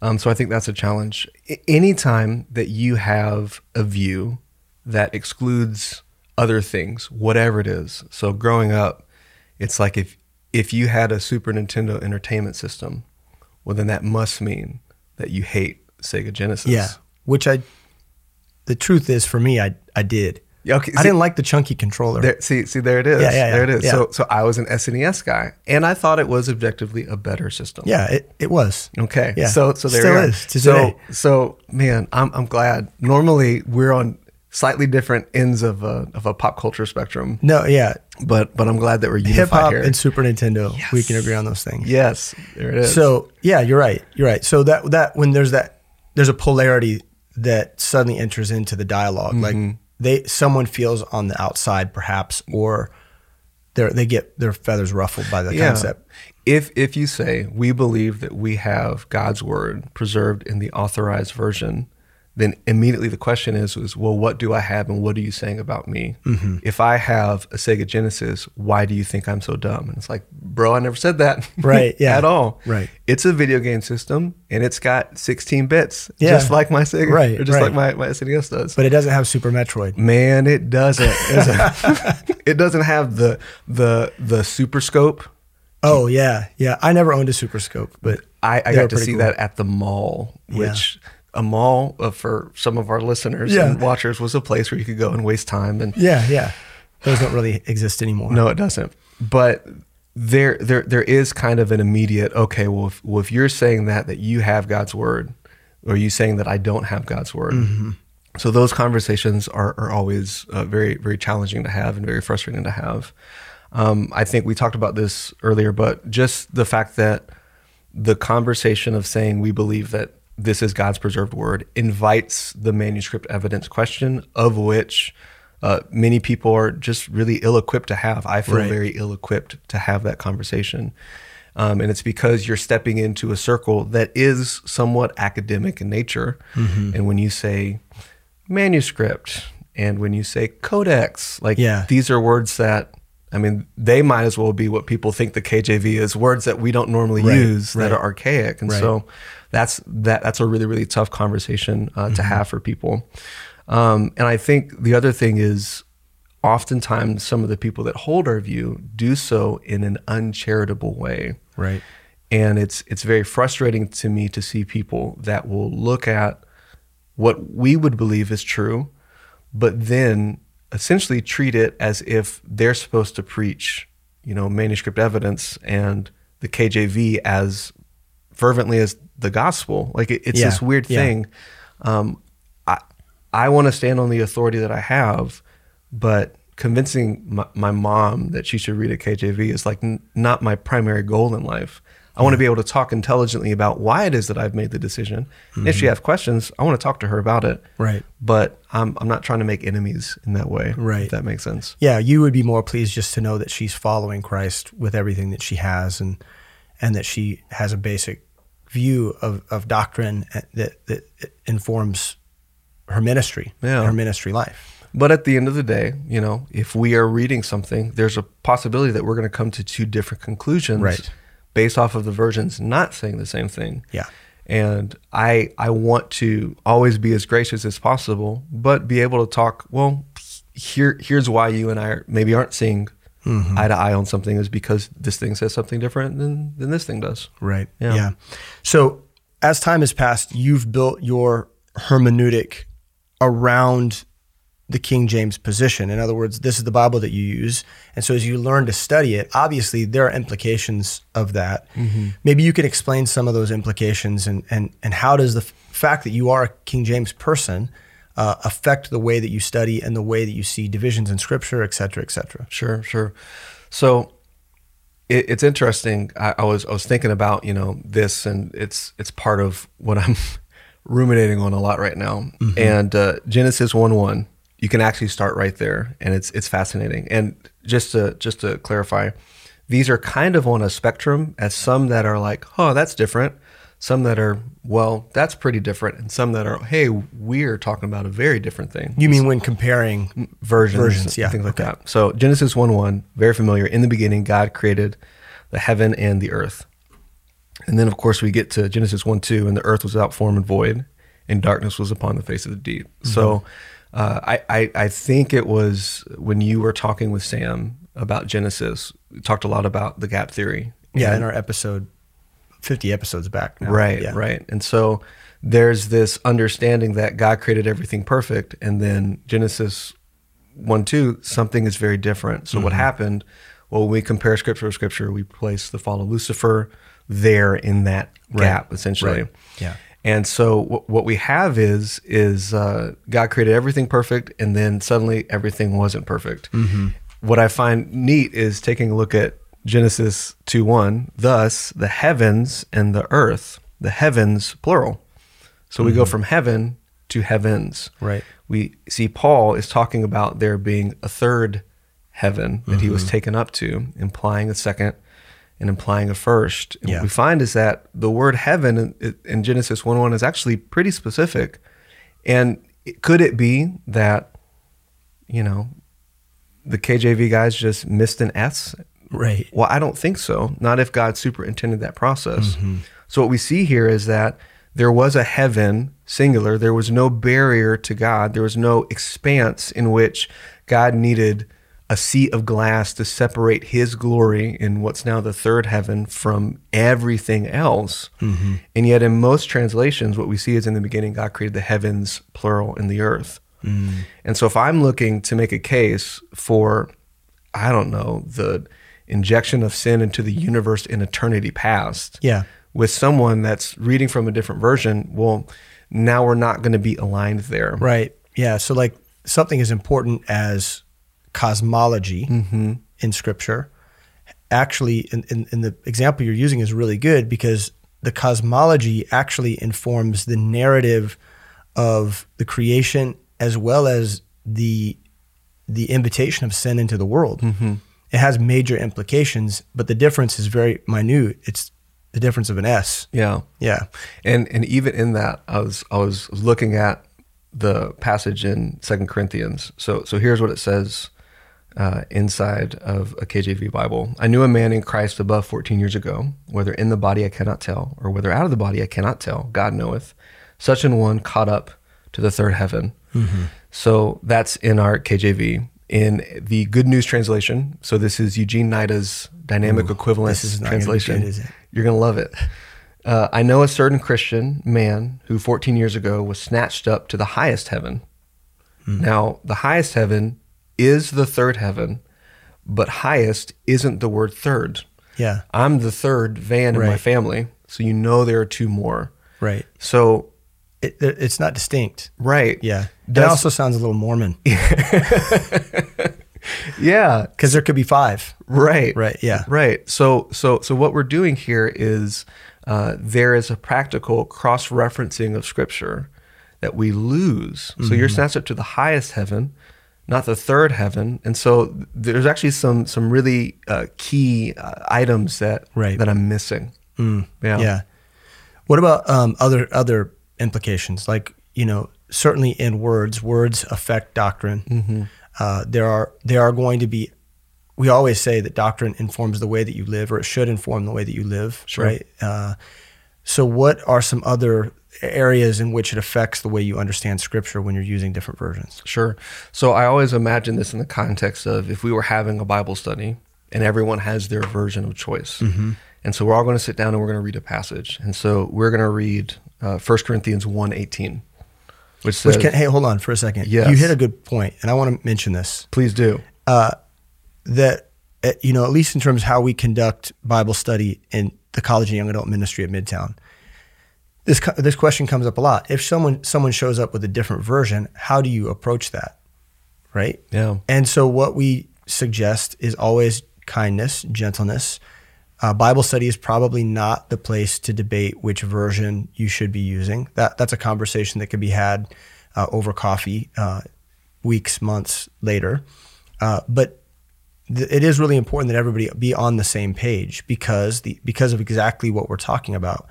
B: Um, so I think that's a challenge. I- anytime that you have a view that excludes other things, whatever it is. So growing up, it's like if if you had a Super Nintendo Entertainment System, well then that must mean that you hate Sega Genesis.
A: Yeah, which I, the truth is for me, I I did. Okay, see, I didn't like the chunky controller.
B: There, see, see, there it is.
A: Yeah, yeah, yeah There it
B: is. Yeah.
A: So,
B: so I was an SNES guy, and I thought it was objectively a better system.
A: Yeah, it, it was.
B: Okay. Yeah. So, so there Still is. So, so man, I'm I'm glad. Normally, we're on slightly different ends of a of a pop culture spectrum.
A: No, yeah.
B: But but I'm glad that we're unified Hip hop and
A: Super Nintendo. Yes. We can agree on those things.
B: Yes, there it is.
A: So yeah, you're right. You're right. So that that when there's that there's a polarity that suddenly enters into the dialog mm-hmm. like they someone feels on the outside perhaps or they they get their feathers ruffled by the yeah. concept.
B: If if you say we believe that we have God's word preserved in the authorized version then immediately the question is, is well, what do I have and what are you saying about me? Mm-hmm. If I have a Sega Genesis, why do you think I'm so dumb? And it's like, bro, I never said that.
A: Right. Yeah.
B: at all.
A: Right.
B: It's a video game system and it's got 16 bits, yeah. just like my Sega, right, or just right. like my, my SNES does.
A: But it doesn't have Super Metroid.
B: Man, it doesn't. it doesn't have the the the Super Scope.
A: Oh yeah, yeah. I never owned a Super Scope, but
B: I, I got to see cool. that at the mall, which yeah a mall uh, for some of our listeners yeah. and watchers was a place where you could go and waste time and
A: yeah yeah those don't really exist anymore
B: no it doesn't but there there there is kind of an immediate okay well if, well, if you're saying that that you have god's word or you saying that i don't have god's word mm-hmm. so those conversations are, are always uh, very very challenging to have and very frustrating to have um, i think we talked about this earlier but just the fact that the conversation of saying we believe that this is God's preserved word invites the manuscript evidence question, of which uh, many people are just really ill equipped to have. I feel right. very ill equipped to have that conversation. Um, and it's because you're stepping into a circle that is somewhat academic in nature. Mm-hmm. And when you say manuscript and when you say codex, like yeah. these are words that I mean, they might as well be what people think the KJV is words that we don't normally right, use right, that are archaic. And right. so that's that that's a really really tough conversation uh, mm-hmm. to have for people. Um, and I think the other thing is oftentimes some of the people that hold our view do so in an uncharitable way.
A: Right.
B: And it's it's very frustrating to me to see people that will look at what we would believe is true, but then essentially treat it as if they're supposed to preach, you know, manuscript evidence and the KJV as fervently as the gospel. Like it, it's yeah. this weird yeah. thing. Um, I I want to stand on the authority that I have, but convincing my, my, mom that she should read a KJV is like n- not my primary goal in life. I want to be able to talk intelligently about why it is that I've made the decision. Mm-hmm. If she mm-hmm. has questions, I want to talk to her about it.
A: Right.
B: But I'm, I'm not trying to make enemies in that way.
A: Right. If
B: that makes sense.
A: Yeah. You would be more pleased just to know that she's following Christ with everything that she has and, and that she has a basic view of, of doctrine that, that informs her ministry, yeah. her ministry life.
B: But at the end of the day, you know, if we are reading something, there's a possibility that we're going to come to two different conclusions
A: right.
B: based off of the versions not saying the same thing.
A: Yeah.
B: And I I want to always be as gracious as possible, but be able to talk, well, here here's why you and I maybe aren't seeing mm-hmm. eye to eye on something is because this thing says something different than, than this thing does.
A: Right. Yeah. yeah. So as time has passed, you've built your hermeneutic around the King James position. In other words, this is the Bible that you use. And so as you learn to study it, obviously there are implications of that. Mm-hmm. Maybe you can explain some of those implications and, and, and how does the f- fact that you are a King James person uh, affect the way that you study and the way that you see divisions in scripture, et cetera, et cetera.
B: Sure, sure. So it, it's interesting. I, I, was I was thinking about you know this, and it's it's part of what I'm ruminating on a lot right now. Mm-hmm. And uh, Genesis one one, you can actually start right there, and it's it's fascinating. And just to just to clarify, these are kind of on a spectrum, as some that are like, oh, that's different some that are well that's pretty different and some that are hey we're talking about a very different thing
A: you mean when comparing versions, versions
B: yeah things like okay. that so genesis 1 1 very familiar in the beginning god created the heaven and the earth and then of course we get to genesis 1 2 and the earth was without form and void and darkness was upon the face of the deep mm-hmm. so uh, I, I, I think it was when you were talking with sam about genesis we talked a lot about the gap theory
A: yeah in our episode 50 episodes back. Now.
B: Right,
A: yeah.
B: right. And so there's this understanding that God created everything perfect, and then Genesis 1 2, something is very different. So, mm-hmm. what happened? Well, we compare scripture to scripture, we place the fall of Lucifer there in that gap, right. essentially. Right.
A: Yeah.
B: And so what we have is is uh, God created everything perfect, and then suddenly everything wasn't perfect. Mm-hmm. What I find neat is taking a look at Genesis 2 1, thus the heavens and the earth, the heavens, plural. So mm-hmm. we go mm-hmm. from heaven to heavens.
A: Right.
B: We see Paul is talking about there being a third heaven that mm-hmm. he was mm-hmm. taken up to, implying a second and implying a first. And yeah. what we find is that the word heaven in, in Genesis 1 1 is actually pretty specific. And could it be that, you know, the KJV guys just missed an S
A: Right.
B: Well, I don't think so. Not if God superintended that process. Mm-hmm. So what we see here is that there was a heaven singular. There was no barrier to God. There was no expanse in which God needed a sea of glass to separate his glory in what's now the third heaven from everything else. Mm-hmm. And yet, in most translations, what we see is in the beginning, God created the heavens, plural, and the earth. Mm. And so, if I'm looking to make a case for, I don't know, the injection of sin into the universe in eternity past.
A: Yeah.
B: With someone that's reading from a different version, well, now we're not going to be aligned there.
A: Right. Yeah. So, like something as important as cosmology mm-hmm. in scripture, actually, in, in, in the example you're using is really good because the cosmology actually informs the narrative of the creation as well as the the invitation of sin into the world. Mm-hmm it has major implications, but the difference is very minute. It's the difference of an S.
B: Yeah. Yeah. And and even in that, I was I was looking at the passage in Second Corinthians. So so here's what it says uh, inside of a KJV Bible. I knew a man in Christ above 14 years ago, whether in the body I cannot tell, or whether out of the body I cannot tell. God knoweth. Such an one caught up to the third heaven. Mm-hmm. So that's in our KJV in the Good News Translation. So this is Eugene Nida's dynamic Ooh, translation. Good, You're going to love it. Uh, I know a certain Christian man who 14 years ago was snatched up to the highest heaven. Mm. Now, the highest heaven is the third heaven, but highest isn't the word third.
A: Yeah.
B: I'm the third van right. in my family. So you know there are two more.
A: Right.
B: So
A: it, it's not distinct.
B: Right.
A: Yeah. That also sounds a little Mormon.
B: yeah,
A: because there could be five.
B: Right.
A: Right. Yeah.
B: Right. So so so what we're doing here is uh, there is a practical cross referencing of Scripture that we lose. Mm-hmm. So you're sensitive up to the highest heaven, not the third heaven. And so there's actually some some really uh, key uh, items that right. that I'm missing.
A: Mm. Yeah. Yeah. What about um, other other implications? Like you know, certainly in words, words affect doctrine. Mm-hmm. Uh, there are there are going to be. We always say that doctrine informs the way that you live, or it should inform the way that you live, sure. right? Uh, so, what are some other areas in which it affects the way you understand Scripture when you're using different versions?
B: Sure. So, I always imagine this in the context of if we were having a Bible study and everyone has their version of choice. Mm-hmm. And so we're all going to sit down and we're going to read a passage. And so we're going to read uh, 1 Corinthians 1.18. Which, says, which can,
A: hey, hold on for a second. Yes. You hit a good point, and I want to mention this.
B: Please do. Uh,
A: that, uh, you know, at least in terms of how we conduct Bible study in the college and young adult ministry at Midtown, this, this question comes up a lot. If someone, someone shows up with a different version, how do you approach that? Right?
B: Yeah.
A: And so what we suggest is always kindness, gentleness, uh, Bible study is probably not the place to debate which version you should be using. That that's a conversation that could be had uh, over coffee uh, weeks, months later. Uh, but th- it is really important that everybody be on the same page because the because of exactly what we're talking about.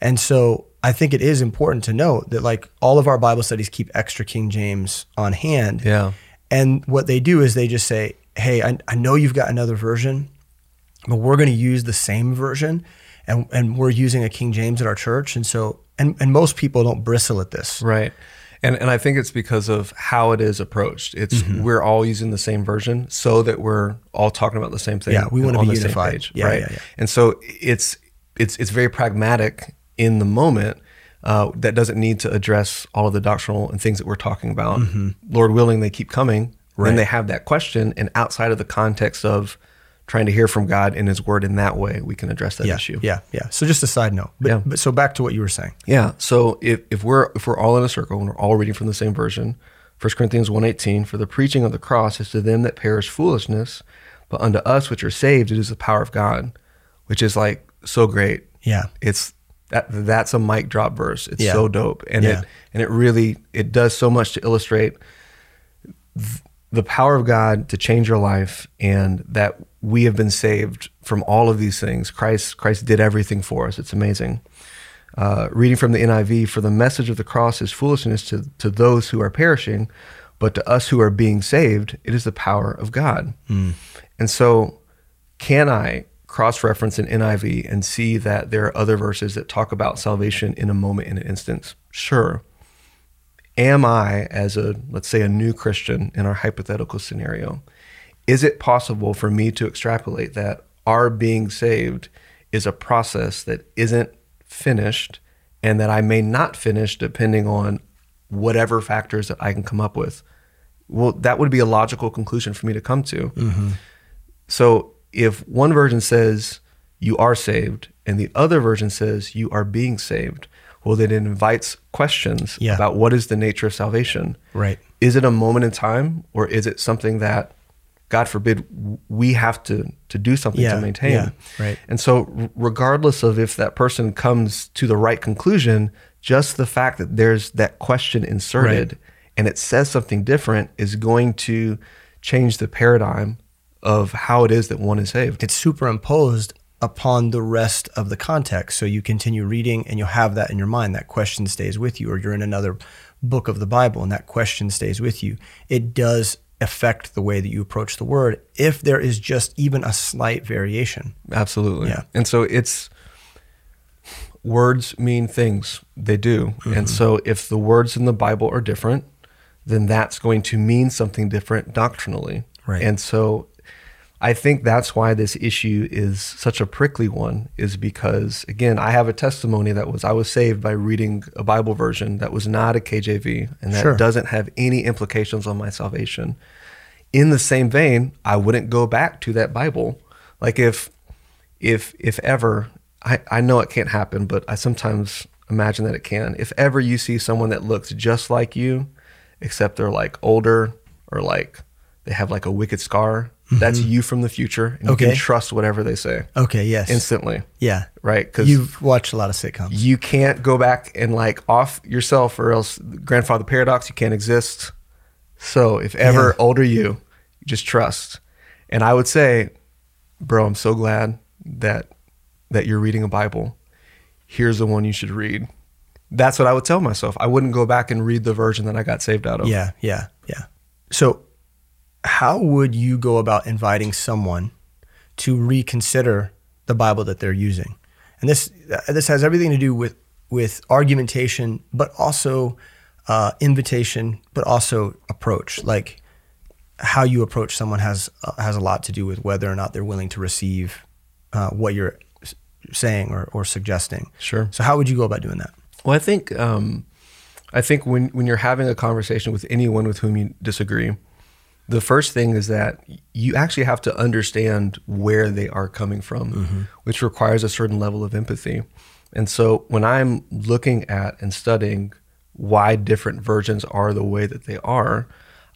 A: And so I think it is important to note that like all of our Bible studies keep extra King James on hand.
B: Yeah.
A: And what they do is they just say, "Hey, I, I know you've got another version." but we're going to use the same version and, and we're using a King James at our church. And so, and, and most people don't bristle at this.
B: Right. And, and I think it's because of how it is approached. It's mm-hmm. we're all using the same version so that we're all talking about the same thing.
A: Yeah, we want to be unified.
B: Page,
A: yeah, right? Yeah, yeah.
B: And so it's it's it's very pragmatic in the moment. Uh, that doesn't need to address all of the doctrinal and things that we're talking about. Mm-hmm. Lord willing, they keep coming. Right. they have that question, and outside of the context of trying to hear from God in His Word in that way, we can address that
A: yeah,
B: issue.
A: Yeah, yeah. So just a side note. But, yeah. but so back to what you were saying.
B: Yeah. So if, if we're if we're all in a circle and we're all reading from the same version, 1 Corinthians 1.18, for the preaching of the cross is to them that perish foolishness, but unto us which are saved it is the power of God, which is like so great.
A: Yeah.
B: It's that that's a mic drop verse. It's yeah. so dope. And yeah. it and it really it does so much to illustrate th- the power of God to change your life and that we have been saved from all of these things. Christ, Christ did everything for us. It's amazing. Uh, reading from the NIV, for the message of the cross is foolishness to, to those who are perishing, but to us who are being saved, it is the power of God. Mm. And so, can I cross reference an NIV and see that there are other verses that talk about salvation in a moment, in an instance? Sure am I, as a, let's say, a new Christian in our hypothetical scenario, is it possible for me to extrapolate that our being saved is a process that isn't finished and that I may not finish depending on whatever factors that I can come up with? Well, that would be a logical conclusion for me to come to. Mm-hmm. So if one version says you are saved and the other version says you are being saved, well then it invites questions yeah. about what is the nature of salvation
A: right
B: is it a moment in time or is it something that god forbid we have to to do something yeah. to maintain yeah.
A: right
B: and so regardless of if that person comes to the right conclusion just the fact that there's that question inserted right. and it says something different is going to change the paradigm of how it is that one is saved
A: it's superimposed upon the rest of the context. So you continue reading and you'll have that in your mind. That question stays with you, or you're in another book of the Bible and that question stays with you. It does affect the way that you approach the word if there is just even a slight variation.
B: Absolutely.
A: Yeah.
B: And so it's words mean things, they do. Mm-hmm. And so if the words in the Bible are different, then that's going to mean something different doctrinally. Right. And so I think that's why this issue is such a prickly one, is because, again, I have a testimony that was I was saved by reading a Bible version that was not a KJV and that sure. doesn't have any implications on my salvation. In the same vein, I wouldn't go back to that Bible. Like if, if, if ever, I, I know it can't happen, but I sometimes imagine that it can. If ever you see someone that looks just like you, except they're like older or like they have like a wicked scar Mm-hmm. That's you from the future. And okay. You can trust whatever they say.
A: Okay. Yes.
B: Instantly.
A: Yeah.
B: Right.
A: Because you've watched a lot of sitcoms.
B: You can't go back and like off yourself, or else grandfather paradox. You can't exist. So if ever yeah. older you, just trust. And I would say, bro, I'm so glad that that you're reading a Bible. Here's the one you should read. That's what I would tell myself. I wouldn't go back and read the version that I got saved out of.
A: Yeah, yeah, yeah. So how would you go about inviting someone to reconsider the Bible that they're using? And this this has everything to do with with argumentation, but also uh, invitation, but also approach. Like how you approach someone has uh, has a lot to do with whether or not they're willing to receive uh, what you're saying or, or suggesting.
B: Sure.
A: So how would you go about doing that?
B: Well, I think um, I think when when you're having a conversation with anyone with whom you disagree, the first thing is that you actually have to understand where they are coming from, mm-hmm. which requires a certain level of empathy. And so when I'm looking at and studying why different versions are the way that they are,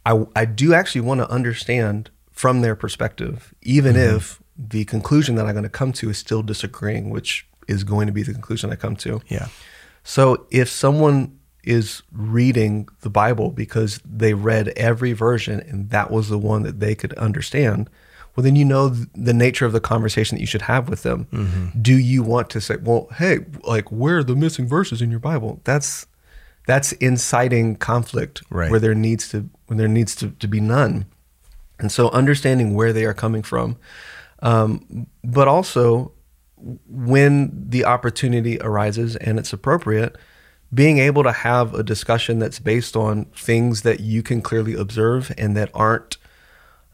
B: I, I do actually want to understand from their perspective, even mm-hmm. if the conclusion that I'm going to come to is still disagreeing, which is going to be the conclusion I come to.
A: Yeah.
B: So if someone is reading the Bible because they read every version and that was the one that they could understand. Well, then you know the nature of the conversation that you should have with them. Mm-hmm. Do you want to say, "Well, hey, like where are the missing verses in your Bible?" That's that's inciting conflict
A: right.
B: where there needs to when there needs to, to be none. And so understanding where they are coming from, um, but also when the opportunity arises and it's appropriate, being able to have a discussion that's based on things that you can clearly observe and that aren't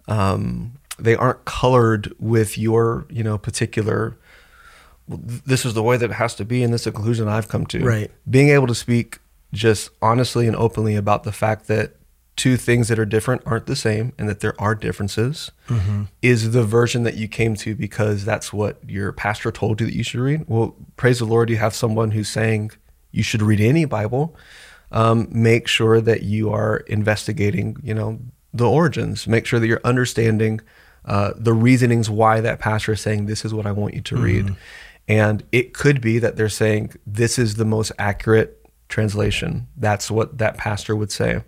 B: um, they aren't colored with your you know particular this is the way that it has to be and this is the conclusion i've come to
A: right
B: being able to speak just honestly and openly about the fact that two things that are different aren't the same and that there are differences mm-hmm. is the version that you came to because that's what your pastor told you that you should read well praise the lord you have someone who's saying you should read any Bible. Um, make sure that you are investigating, you know, the origins. Make sure that you're understanding uh, the reasonings why that pastor is saying this is what I want you to mm read. Mm-hmm. And it could be that they're saying this is the most accurate translation. That's what that pastor would say.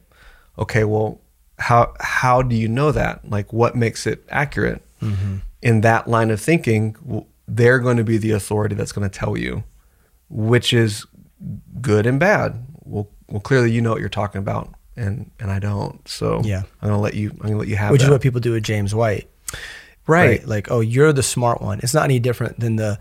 B: Okay, well, how how do you know that? Like, what makes it accurate? Mm-hmm. In that line of thinking, they're going to be the authority that's going to tell you, which is good and bad. Well, well, clearly you know what you're talking about, and and I don't. So yeah, I'm gonna let you. I'm gonna let you have.
A: Which
B: that. is
A: what people do with James White,
B: right. right?
A: Like, oh, you're the smart one. It's not any different than the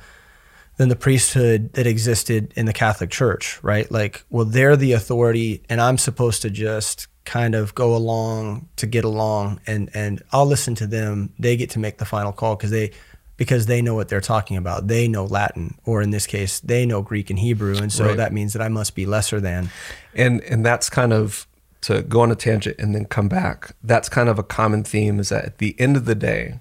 A: than the priesthood that existed in the Catholic Church, right? Like, well, they're the authority, and I'm supposed to just kind of go along to get along, and and I'll listen to them. They get to make the final call because they because they know what they're talking about. They know Latin, or in this case, they know Greek and Hebrew, and so right. that means that I must be lesser than.
B: And and that's kind of to go on a tangent and then come back. That's kind of a common theme is that at the end of the day,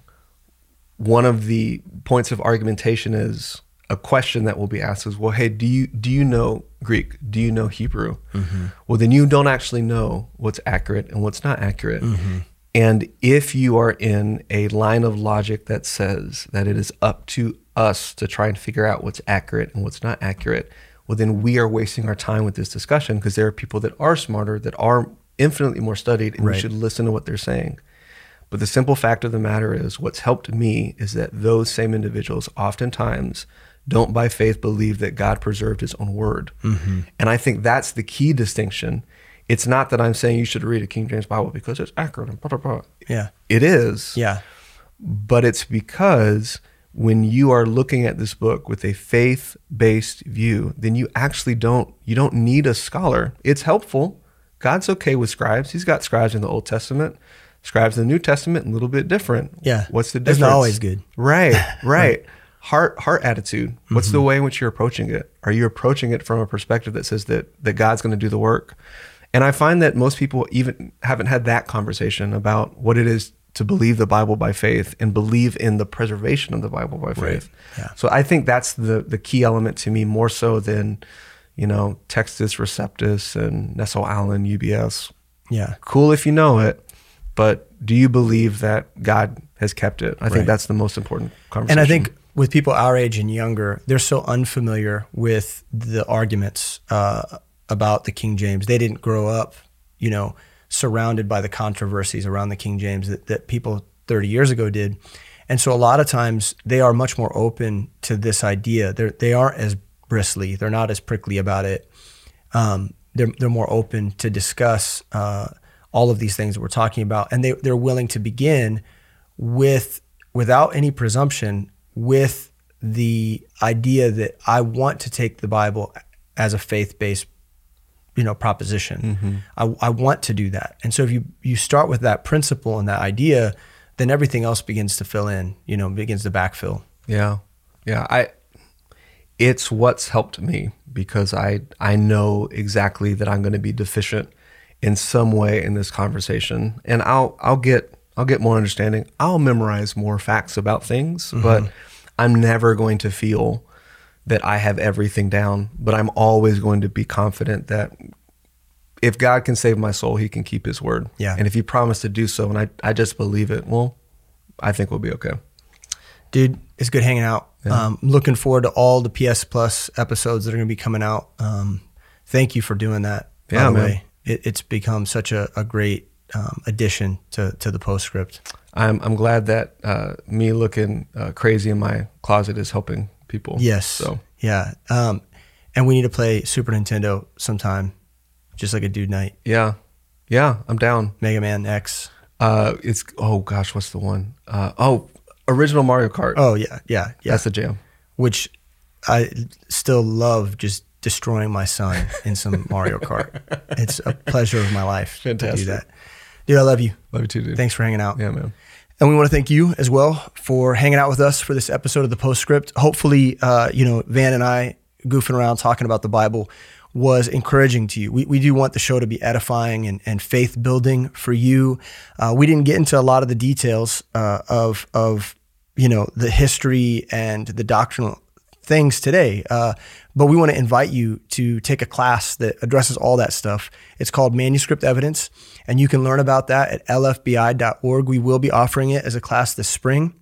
B: one of the points of argumentation is a question that will be asked is, well, hey, do you do you know Greek? Do you know Hebrew? Mm-hmm. Well, then you don't actually know what's accurate and what's not accurate. Mm-hmm. And if you are in a line of logic that says that it is up to us to try and figure out what's accurate and what's not accurate, well, then we are wasting our time with this discussion because there are people that are smarter, that are infinitely more studied, and right. we should listen to what they're saying. But the simple fact of the matter is, what's helped me is that those same individuals oftentimes don't by faith believe that God preserved his own word. Mm-hmm. And I think that's the key distinction it's not that I'm saying you should read a King James Bible because it's accurate and blah, blah, blah.
A: Yeah.
B: It is.
A: Yeah.
B: But it's because when you are looking at this book with a faith-based view, then you actually don't you don't need a scholar. It's helpful. God's okay with scribes. He's got scribes in the Old Testament, scribes in the New Testament, a little bit different.
A: Yeah.
B: What's the difference? It's
A: not always good.
B: Right, right. heart heart attitude. What's mm-hmm. the way in which you're approaching it? Are you approaching it from a perspective that says that that God's going to do the work? And I find that most people even haven't had that conversation about what it is to believe the Bible by faith and believe in the preservation of the Bible by faith. Right. Yeah. So I think that's the the key element to me more so than, you know, Textus Receptus and Nestle Aland UBS.
A: Yeah.
B: Cool if you know it, but do you believe that God has kept it? I right. think that's the most important conversation. And
A: I think with people our age and younger, they're so unfamiliar with the arguments uh, about the King James. They didn't grow up, you know, surrounded by the controversies around the King James that, that people 30 years ago did. And so a lot of times they are much more open to this idea. They're, they aren't as bristly, they're not as prickly about it. Um, they're, they're more open to discuss uh, all of these things that we're talking about. And they, they're willing to begin with, without any presumption, with the idea that I want to take the Bible as a faith based you know proposition. Mm-hmm. I, I want to do that, and so if you you start with that principle and that idea, then everything else begins to fill in. You know, begins to backfill.
B: Yeah, yeah. I it's what's helped me because I I know exactly that I'm going to be deficient in some way in this conversation, and I'll I'll get I'll get more understanding. I'll memorize more facts about things, mm-hmm. but I'm never going to feel that I have everything down, but I'm always going to be confident that if God can save my soul, he can keep his word.
A: Yeah.
B: And if he promised to do so and I, I just believe it, well, I think we'll be okay.
A: Dude, it's good hanging out. Yeah. Um, looking forward to all the PS Plus episodes that are going to be coming out. Um, thank you for doing that. Yeah, man. It, it's become such a, a great um, addition to, to the postscript.
B: I'm, I'm glad that uh, me looking uh, crazy in my closet is helping people.
A: Yes. So yeah, um, and we need to play Super Nintendo sometime, just like a dude night.
B: Yeah, yeah, I'm down.
A: Mega Man X. Uh,
B: it's oh gosh, what's the one? Uh, oh, original Mario Kart.
A: Oh yeah, yeah,
B: yeah. That's the jam.
A: Which I still love just destroying my son in some Mario Kart. It's a pleasure of my life Fantastic. to do that. Dude, I love you.
B: Love you too, dude.
A: Thanks for hanging out.
B: Yeah, man.
A: And we want to thank you as well for hanging out with us for this episode of the Postscript. Hopefully, uh, you know, Van and I goofing around talking about the Bible was encouraging to you. We, we do want the show to be edifying and, and faith building for you. Uh, we didn't get into a lot of the details uh, of, of, you know, the history and the doctrinal things today. Uh, but we want to invite you to take a class that addresses all that stuff. It's called Manuscript Evidence, and you can learn about that at lfbi.org. We will be offering it as a class this spring.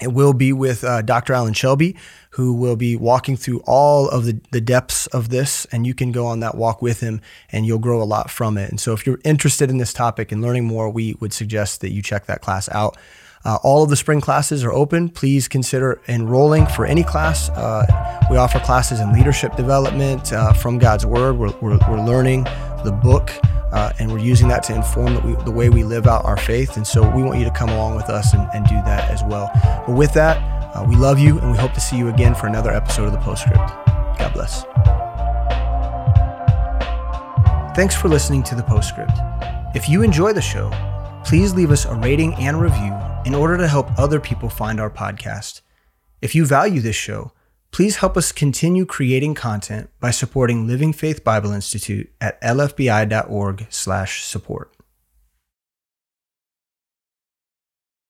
A: It will be with uh, Dr. Alan Shelby, who will be walking through all of the, the depths of this, and you can go on that walk with him, and you'll grow a lot from it. And so, if you're interested in this topic and learning more, we would suggest that you check that class out. Uh, all of the spring classes are open. Please consider enrolling for any class. Uh, we offer classes in leadership development uh, from God's Word. We're, we're, we're learning the book uh, and we're using that to inform the, we, the, way we live out our faith. And so we want you to come along with us and, and do that as well. But with that, uh, we love you and we hope to see you again for another episode of the Postscript. God bless. Thanks for listening to the Postscript. If you enjoy the show, please leave us a rating and review in order to help other people find our podcast. If you value this show, please help us continue creating content by supporting Living Faith Bible Institute at lfbi.org/support.